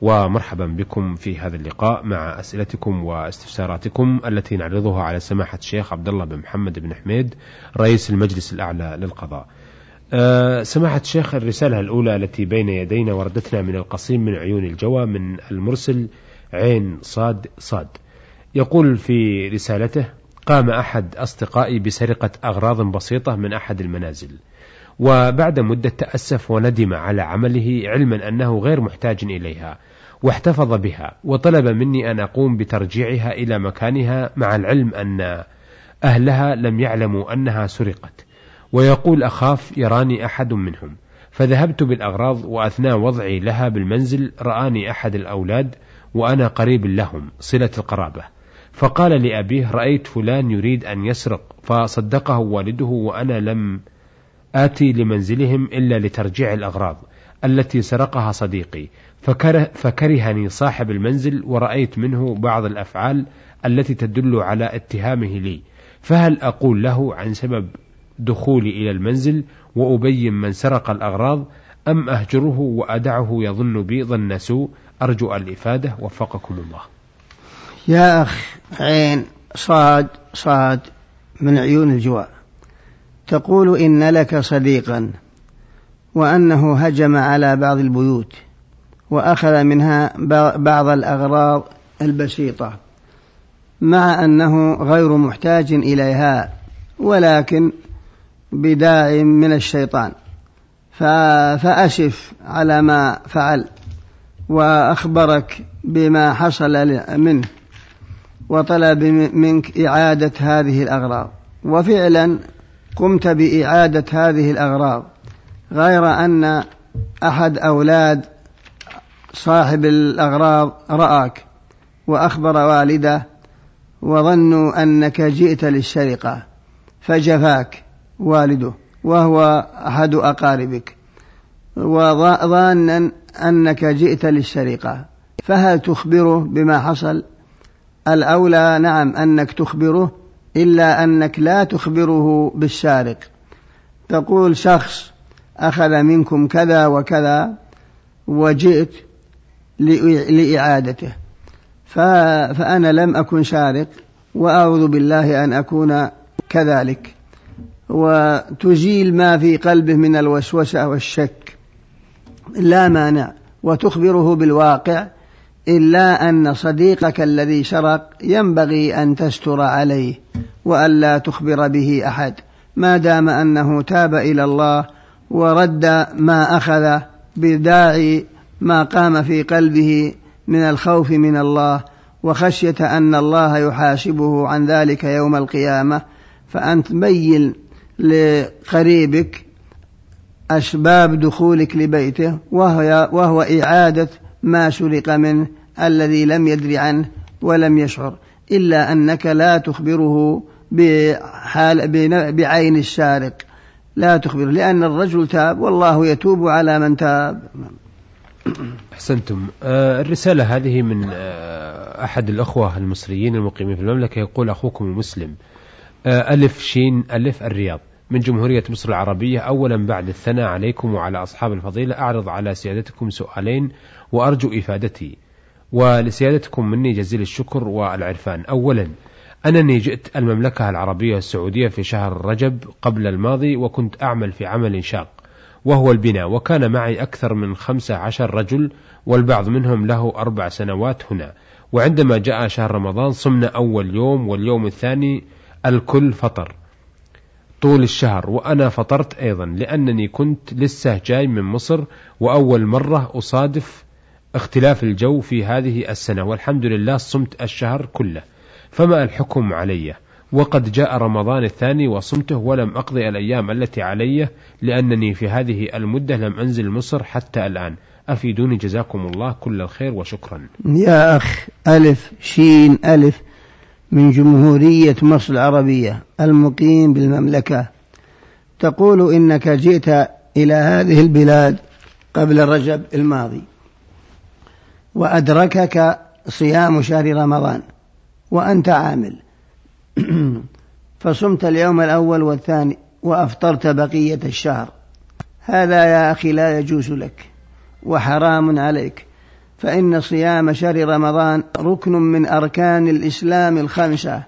ومرحبا بكم في هذا اللقاء مع أسئلتكم واستفساراتكم التي نعرضها على سماحة الشيخ عبد الله بن محمد بن حميد رئيس المجلس الأعلى للقضاء. أه سماحة الشيخ الرسالة الأولى التي بين يدينا وردتنا من القصيم من عيون الجوى من المرسل عين صاد صاد. يقول في رسالته: قام أحد أصدقائي بسرقة أغراض بسيطة من أحد المنازل. وبعد مدة تأسف وندم على عمله علما أنه غير محتاج إليها واحتفظ بها. وطلب مني أن أقوم بترجيعها إلى مكانها مع العلم أن أهلها لم يعلموا أنها سرقت. ويقول أخاف يراني أحد منهم. فذهبت بالأغراض وأثناء وضعي لها بالمنزل رآني أحد الأولاد وأنا قريب لهم صلة القرابة. فقال لأبيه رأيت فلان يريد أن يسرق. فصدقه والده وأنا لم آتي لمنزلهم إلا لترجيع الأغراض. التي سرقها صديقي فكره فكرهني صاحب المنزل ورأيت منه بعض الأفعال التي تدل على اتهامه لي فهل أقول له عن سبب دخولي إلى المنزل وأبين من سرق الأغراض أم أهجره وأدعه يظن بي ظن سوء؟ أرجو الإفادة وفقكم الله. يا أخ عين صاد صاد من عيون الجوع. تقول إن لك صديقا. وأنه هجم على بعض البيوت وأخذ منها بعض الأغراض البسيطة مع أنه غير محتاج إليها ولكن بداع من الشيطان. فأسف على ما فعل وأخبرك بما حصل منه وطلب منك إعادة هذه الأغراض. وفعلا قمت بإعادة هذه الأغراض. غير أن أحد أولاد صاحب الأغراض رآك وأخبر والده وظنوا أنك جئت للسرقة فجفاك والده وهو أحد أقاربك. وظانا أنك جئت للسرقة فهل تخبره بما حصل؟ الأولى نعم أنك تخبره إلا أنك لا تخبره بالسارق تقول شخص أخذ منكم كذا وكذا وجئت لإعادته. فأنا لم أكن سارق وأعوذ بالله أن أكون كذلك. وتزيل ما في قلبه من الوسوسة والشك. لا مانع وتخبره بالواقع إلا أن صديقك الذي سرق ينبغي أن تستر عليه وألا تخبر به أحد. ما دام أنه تاب إلى الله ورد ما أخذ بداعي ما قام في قلبه من الخوف من الله وخشية أن الله يحاسبه عن ذلك يوم القيامة. فأنت بين لقريبك أسباب دخولك لبيته وهو, إعادة ما سرق منه الذي لم يدر عنه ولم يشعر إلا أنك لا تخبره بحال بعين السارق. لا تخبره لأن الرجل تاب والله يتوب على من تاب. أحسنتم. آه الرسالة هذه من آه أحد الأخوة المصريين المقيمين في المملكة يقول أخوكم المسلم. آه ألف شين ألف الرياض. من جمهورية مصر العربية أولا بعد الثناء عليكم وعلى أصحاب الفضيلة أعرض على سيادتكم سؤالين وأرجو إفادتي. ولسيادتكم مني جزيل الشكر والعرفان. أولا أنني جئت المملكة العربية السعودية في شهر رجب قبل الماضي وكنت أعمل في عمل شاق وهو البناء وكان معي أكثر من خمسة عشر رجل والبعض منهم له أربع سنوات هنا. وعندما جاء شهر رمضان صمنا أول يوم واليوم الثاني الكل فطر طول الشهر وأنا فطرت أيضا لأنني كنت لسه جاي من مصر وأول مرة أصادف اختلاف الجو في هذه السنة. والحمد لله صمت الشهر كله. فما الحكم علي؟ وقد جاء رمضان الثاني وصمته ولم أقضي الأيام التي علي لأنني في هذه المدة لم أنزل مصر حتى الآن. أفيدوني جزاكم الله كل الخير وشكرا. يا أخ ألف شين ألف من جمهورية مصر العربية المقيم بالمملكة. تقول إنك جئت إلى هذه البلاد قبل رجب الماضي وأدركك صيام شهر رمضان. وأنت عامل. فصمت اليوم الأول والثاني وأفطرت بقية الشهر. هذا يا أخي لا يجوز لك وحرام عليك. فإن صيام شهر رمضان ركن من أركان الإسلام الخمسة.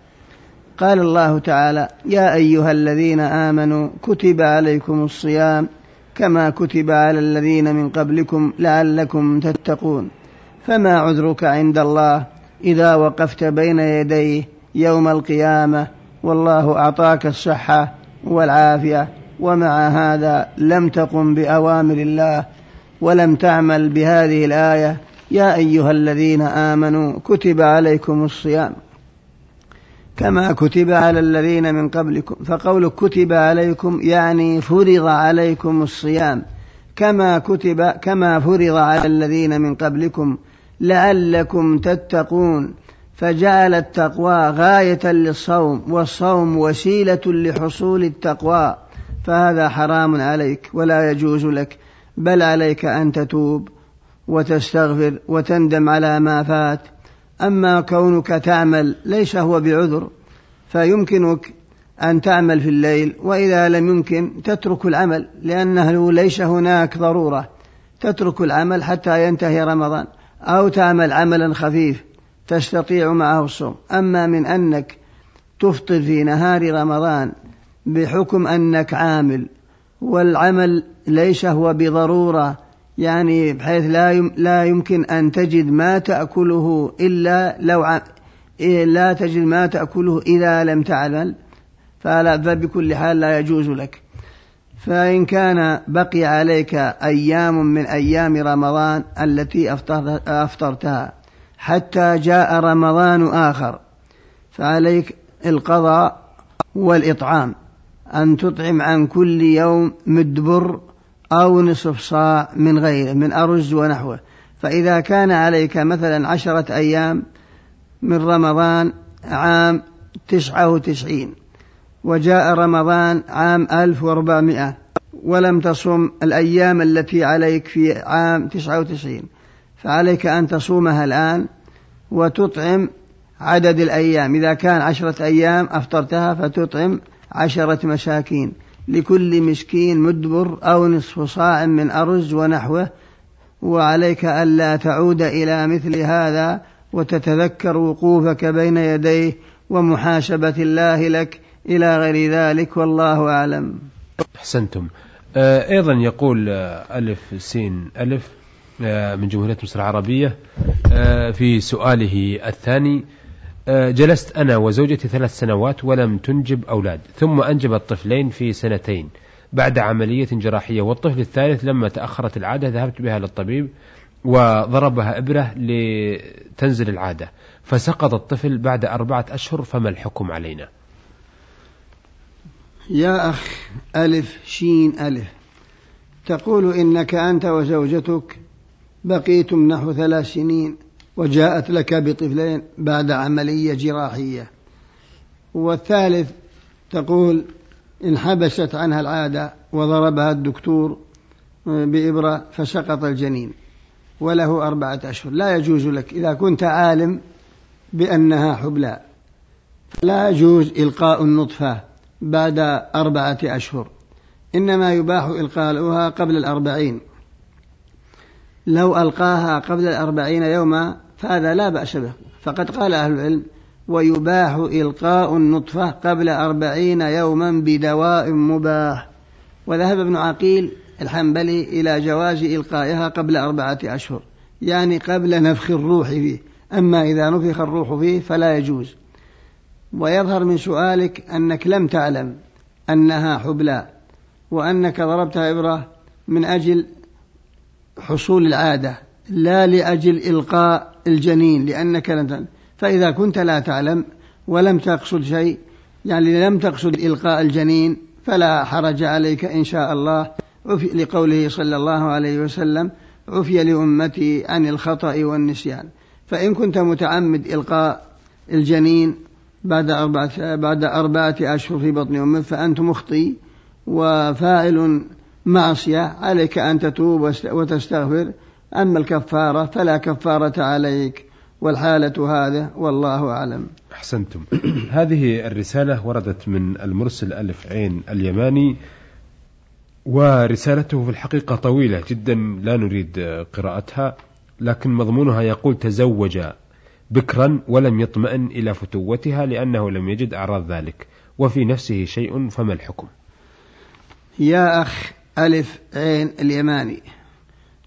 قال الله تعالى يا أيها الذين آمنوا كتب عليكم الصيام كما كتب على الذين من قبلكم لعلكم تتقون. فما عذرك عند الله؟ إذا وقفت بين يديه يوم القيامة والله أعطاك الصحة والعافية ومع هذا لم تقم بأوامر الله ولم تعمل بهذه الآية يا أيها الذين آمنوا كتب عليكم الصيام. كما كتب على الذين من قبلكم فقول كتب عليكم يعني فرض عليكم الصيام. كما كتب كما فرض على الذين من قبلكم لعلكم تتقون فجعل التقوى غاية للصوم والصوم وسيلة لحصول التقوى فهذا حرام عليك ولا يجوز لك بل عليك أن تتوب وتستغفر وتندم على ما فات أما كونك تعمل ليس هو بعذر فيمكنك أن تعمل في الليل وإذا لم يمكن تترك العمل لأنه ليس هناك ضرورة تترك العمل حتى ينتهي رمضان أو تعمل عملا خفيف تستطيع معه الصوم. أما من أنك تفطر في نهار رمضان بحكم أنك عامل والعمل ليس هو بضرورة يعني بحيث لا لا يمكن أن تجد ما تأكله إلا لو لا تجد ما تأكله إذا لم تعمل فلا فبكل حال لا يجوز لك. فإن كان بقي عليك أيام من أيام رمضان التي أفطرتها حتى جاء رمضان آخر فعليك القضاء والإطعام أن تطعم عن كل يوم مدبر أو نصف صاع من غيره من أرز ونحوه. فإذا كان عليك مثلا عشرة أيام من رمضان عام تسعة وتسعين. وجاء رمضان عام ألف وأربعمائة ولم تصم الأيام التي عليك في عام تسعة وتسعين فعليك أن تصومها الآن وتطعم عدد الأيام. إذا كان عشرة أيام أفطرتها فتطعم عشرة مساكين. لكل مسكين مدبر أو نصف صاع من أرز ونحوه وعليك ألا تعود إلى مثل هذا وتتذكر وقوفك بين يديه ومحاسبة الله لك إلى غير ذلك والله أعلم. أحسنتم. آه، أيضا يقول آه، ألف سين ألف آه، من جمهورية مصر العربية في سؤاله الثاني جلست أنا وزوجتي ثلاث سنوات ولم تنجب أولاد ثم أنجبت طفلين في سنتين. بعد عملية جراحية والطفل الثالث لما تأخرت العادة ذهبت بها للطبيب وضربها إبرة لتنزل العادة فسقط الطفل بعد أربعة أشهر فما الحكم علينا؟ يا أخ ألف شين ألف. تقول إنك أنت وزوجتك بقيتم نحو ثلاث سنين وجاءت لك بطفلين بعد عملية جراحية. والثالث تقول انحبست عنها العادة وضربها الدكتور بإبرة فسقط الجنين. وله أربعة أشهر. لا يجوز لك. إذا كنت عالم بأنها حبلى لا يجوز إلقاء النطفة. بعد أربعة أشهر. إنما يباح إلقاؤها قبل الأربعين. لو ألقاها قبل الأربعين يوما فهذا لا بأس به. فقد قال أهل العلم ويباح إلقاء النطفة قبل أربعين يوما بدواء مباح. وذهب ابن عقيل الحنبلي إلى جواز إلقائها قبل أربعة أشهر. يعني قبل نفخ الروح فيه. أما إذا نفخ الروح فيه فلا يجوز. ويظهر من سؤالك أنك لم تعلم أنها حبلى وأنك ضربتها إبرة من أجل حصول العادة لا لأجل إلقاء الجنين لأنك لم تعلم. فإذا كنت لا تعلم ولم تقصد شيء يعني لم تقصد إلقاء الجنين فلا حرج عليك إن شاء الله. عفي لقوله صلى الله عليه وسلم عفي لأمتي عن الخطأ والنسيان. فإن كنت متعمد إلقاء الجنين بعد أربعة بعد أربعة أشهر في بطن أمه فأنت مخطي وفاعل معصية عليك أن تتوب وتستغفر. أما الكفارة فلا كفارة عليك والحالة هذا والله أعلم. أحسنتم. هذه الرسالة وردت من المرسل ألف عين اليماني ورسالته في الحقيقة طويلة جدا لا نريد قراءتها لكن مضمونها يقول تزوج بكرا ولم يطمئن إلى فتوتها لأنه لم يجد أعراض ذلك. وفي نفسه شيء فما الحكم؟ يا أخ ألف عين اليماني.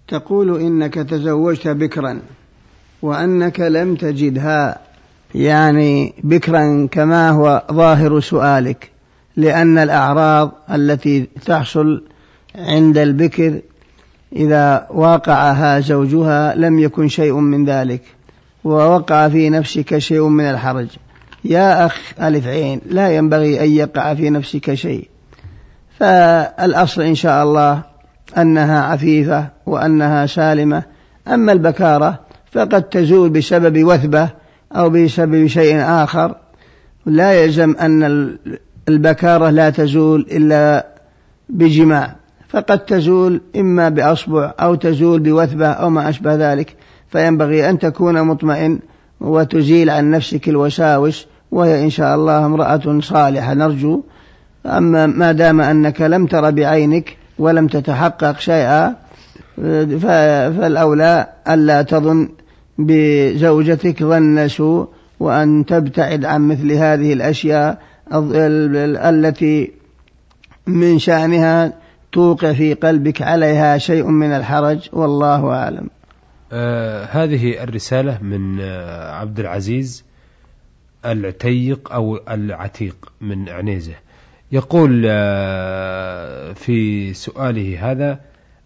تقول إنك تزوجت بكرا وأنك لم تجدها. يعني بكرا كما هو ظاهر سؤالك لأن الأعراض التي تحصل عند البكر إذا واقعها زوجها لم يكن شيء من ذلك. ووقع في نفسك شيء من الحرج. يا أخ ألف عين لا ينبغي أن يقع في نفسك شيء. فالأصل إن شاء الله أنها عفيفة وأنها سالمة. أما البكارة فقد تزول بسبب وثبة أو بسبب شيء آخر. لا يلزم أن البكارة لا تزول إلا بجماع. فقد تزول إما بأصبع أو تزول بوثبة أو ما أشبه ذلك. فينبغي أن تكون مطمئن وتزيل عن نفسك الوساوس وهي إن شاء الله امرأة صالحة. نرجو. أما ما دام أنك لم تر بعينك ولم تتحقق شيئا فالأولى ألا تظن بزوجتك ظن سوء وأن تبتعد عن مثل هذه الأشياء التي من شأنها توقع في قلبك عليها شيء من الحرج. والله أعلم. آه هذه الرسالة من آه عبد العزيز العتيق أو العتيق من عنيزة. يقول آه في سؤاله هذا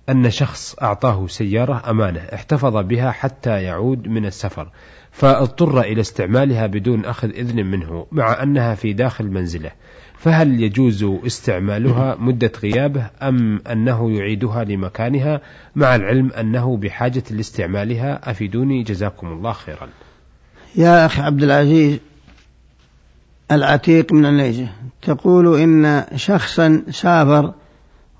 أن شخص أعطاه سيارة أمانة احتفظ بها حتى يعود من السفر. فاضطر إلى استعمالها بدون أخذ إذن منه مع أنها في داخل منزله. فهل يجوز استعمالها مدة غيابه أم أنه يعيدها لمكانها مع العلم أنه بحاجة لاستعمالها؟ أفيدوني جزاكم الله خيرا. يا أخي عبد العزيز العتيق من النيجة تقول إن شخصا سافر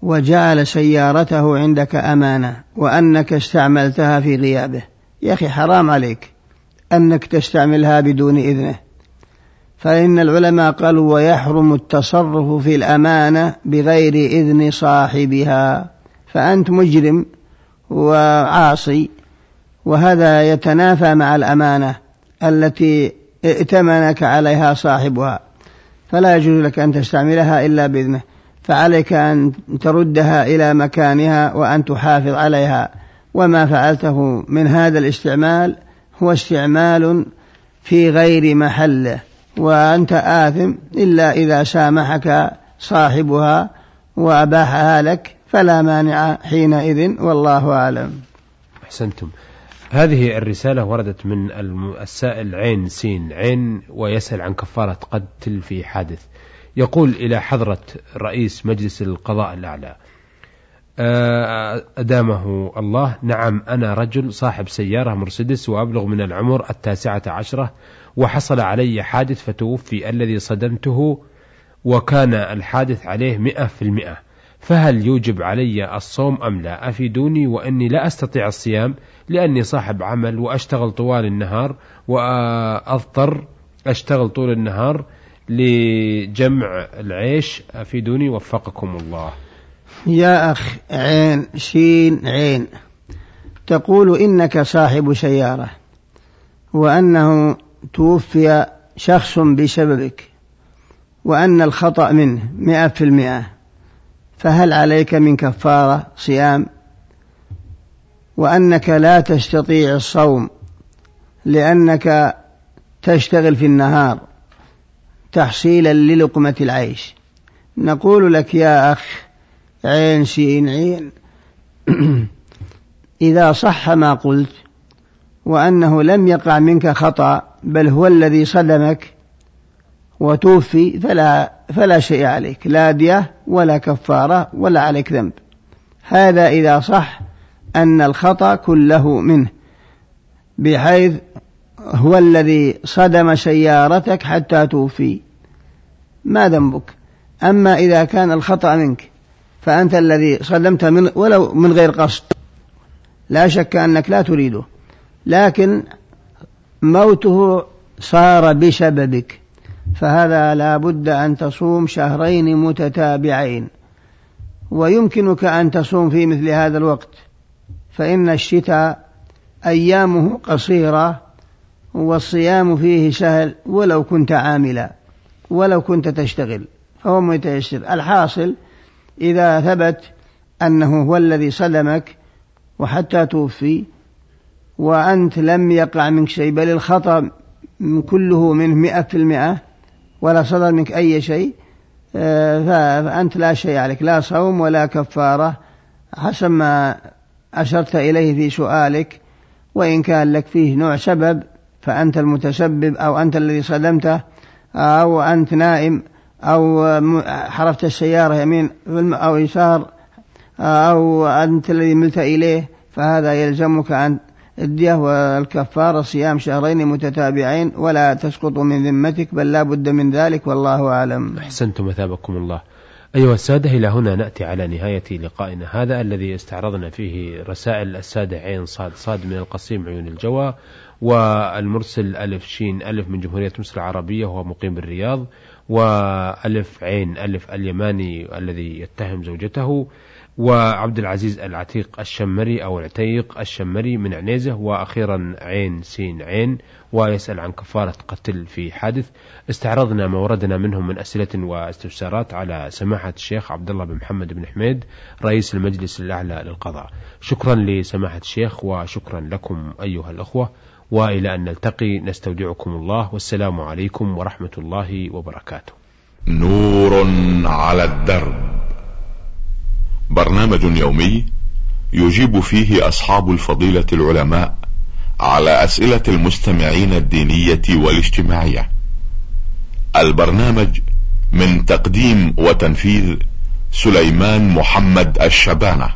وجعل سيارته عندك أمانة وأنك استعملتها في غيابه. يا أخي حرام عليك. أنك تستعملها بدون إذنه. فإن العلماء قالوا ويحرم التصرف في الأمانة بغير إذن صاحبها. فأنت مجرم وعاصي وهذا يتنافى مع الأمانة التي ائتمنك عليها صاحبها. فلا يجوز لك أن تستعملها إلا بإذنه. فعليك أن تردها إلى مكانها وأن تحافظ عليها. وما فعلته من هذا الاستعمال هو استعمال في غير محله وأنت آثم إلا إذا سامحك صاحبها وأباحها لك فلا مانع حينئذ والله أعلم. أحسنتم. هذه الرسالة وردت من السائل عين سين عين ويسأل عن كفارة قتل في حادث. يقول إلى حضرة رئيس مجلس القضاء الأعلى أدامه الله. نعم أنا رجل صاحب سيارة مرسيدس وأبلغ من العمر التاسعة عشرة وحصل علي حادث فتوفي الذي صدمته وكان الحادث عليه مئة في المئة. فهل يوجب علي الصوم أم لا؟ أفيدوني وأني لا أستطيع الصيام لأني صاحب عمل وأشتغل طوال النهار وأضطر أشتغل طول النهار لجمع العيش. أفيدوني وفقكم الله. يا أخ عين شين عين. تقول إنك صاحب سيارة وأنه توفي شخص بسببك وأن الخطأ منه مئة في المئة. فهل عليك من كفارة صيام؟ وأنك لا تستطيع الصوم لأنك تشتغل في النهار تحصيلا للقمة العيش. نقول لك يا أخ عين سين عين. إذا صح ما قلت وأنه لم يقع منك خطأ بل هو الذي صدمك وتوفي فلا فلا شيء عليك لا دية ولا كفارة ولا عليك ذنب. هذا إذا صح أن الخطأ كله منه بحيث هو الذي صدم سيارتك حتى توفي. ما ذنبك؟ أما إذا كان الخطأ منك فأنت الذي صدمت من ولو من غير قصد. لا شك أنك لا تريده. لكن موته صار بسببك. فهذا لا بد أن تصوم شهرين متتابعين. ويمكنك أن تصوم في مثل هذا الوقت. فإن الشتاء أيامه قصيرة والصيام فيه سهل ولو كنت عاملا ولو كنت تشتغل فهو متيسر. الحاصل إذا ثبت أنه هو الذي صدمك وحتى توفي وأنت لم يقع منك شيء بل الخطأ كله منه مئة في المئة ولا صدر منك أي شيء آه، فأنت لا شيء عليك لا صوم ولا كفارة حسب ما أشرت إليه في سؤالك وإن كان لك فيه نوع سبب فأنت المتسبب أو أنت الذي صدمته أو أنت نائم أو حرفت السيارة يمين أو يسار أو أنت الذي ملت إليه فهذا يلزمك أن الدية والكفارة صيام شهرين متتابعين ولا تسقط من ذمتك بل لا بد من ذلك والله أعلم. أحسنتم مثابكم الله. أيها السادة إلى هنا نأتي على نهاية لقائنا هذا الذي استعرضنا فيه رسائل السادة عين صاد صاد من القصيم عيون الجوى والمرسل ألف شين ألف من جمهورية مصر العربية وهو مقيم بالرياض وألف عين ألف اليماني الذي يتهم زوجته وعبد العزيز العتيق الشمري أو العتيق الشمري من عنيزة وأخيرا عين سين عين ويسأل عن كفارة قتل في حادث. استعرضنا ما وردنا منهم من أسئلة واستفسارات على سماحة الشيخ عبد الله بن محمد بن حميد رئيس المجلس الأعلى للقضاء. شكرا لسماحة الشيخ وشكرا لكم أيها الأخوة. وإلى أن نلتقي نستودعكم الله والسلام عليكم ورحمة الله وبركاته. نور على الدرب. برنامج يومي يجيب فيه أصحاب الفضيلة العلماء على أسئلة المستمعين الدينية والاجتماعية. البرنامج من تقديم وتنفيذ سليمان محمد الشبانة.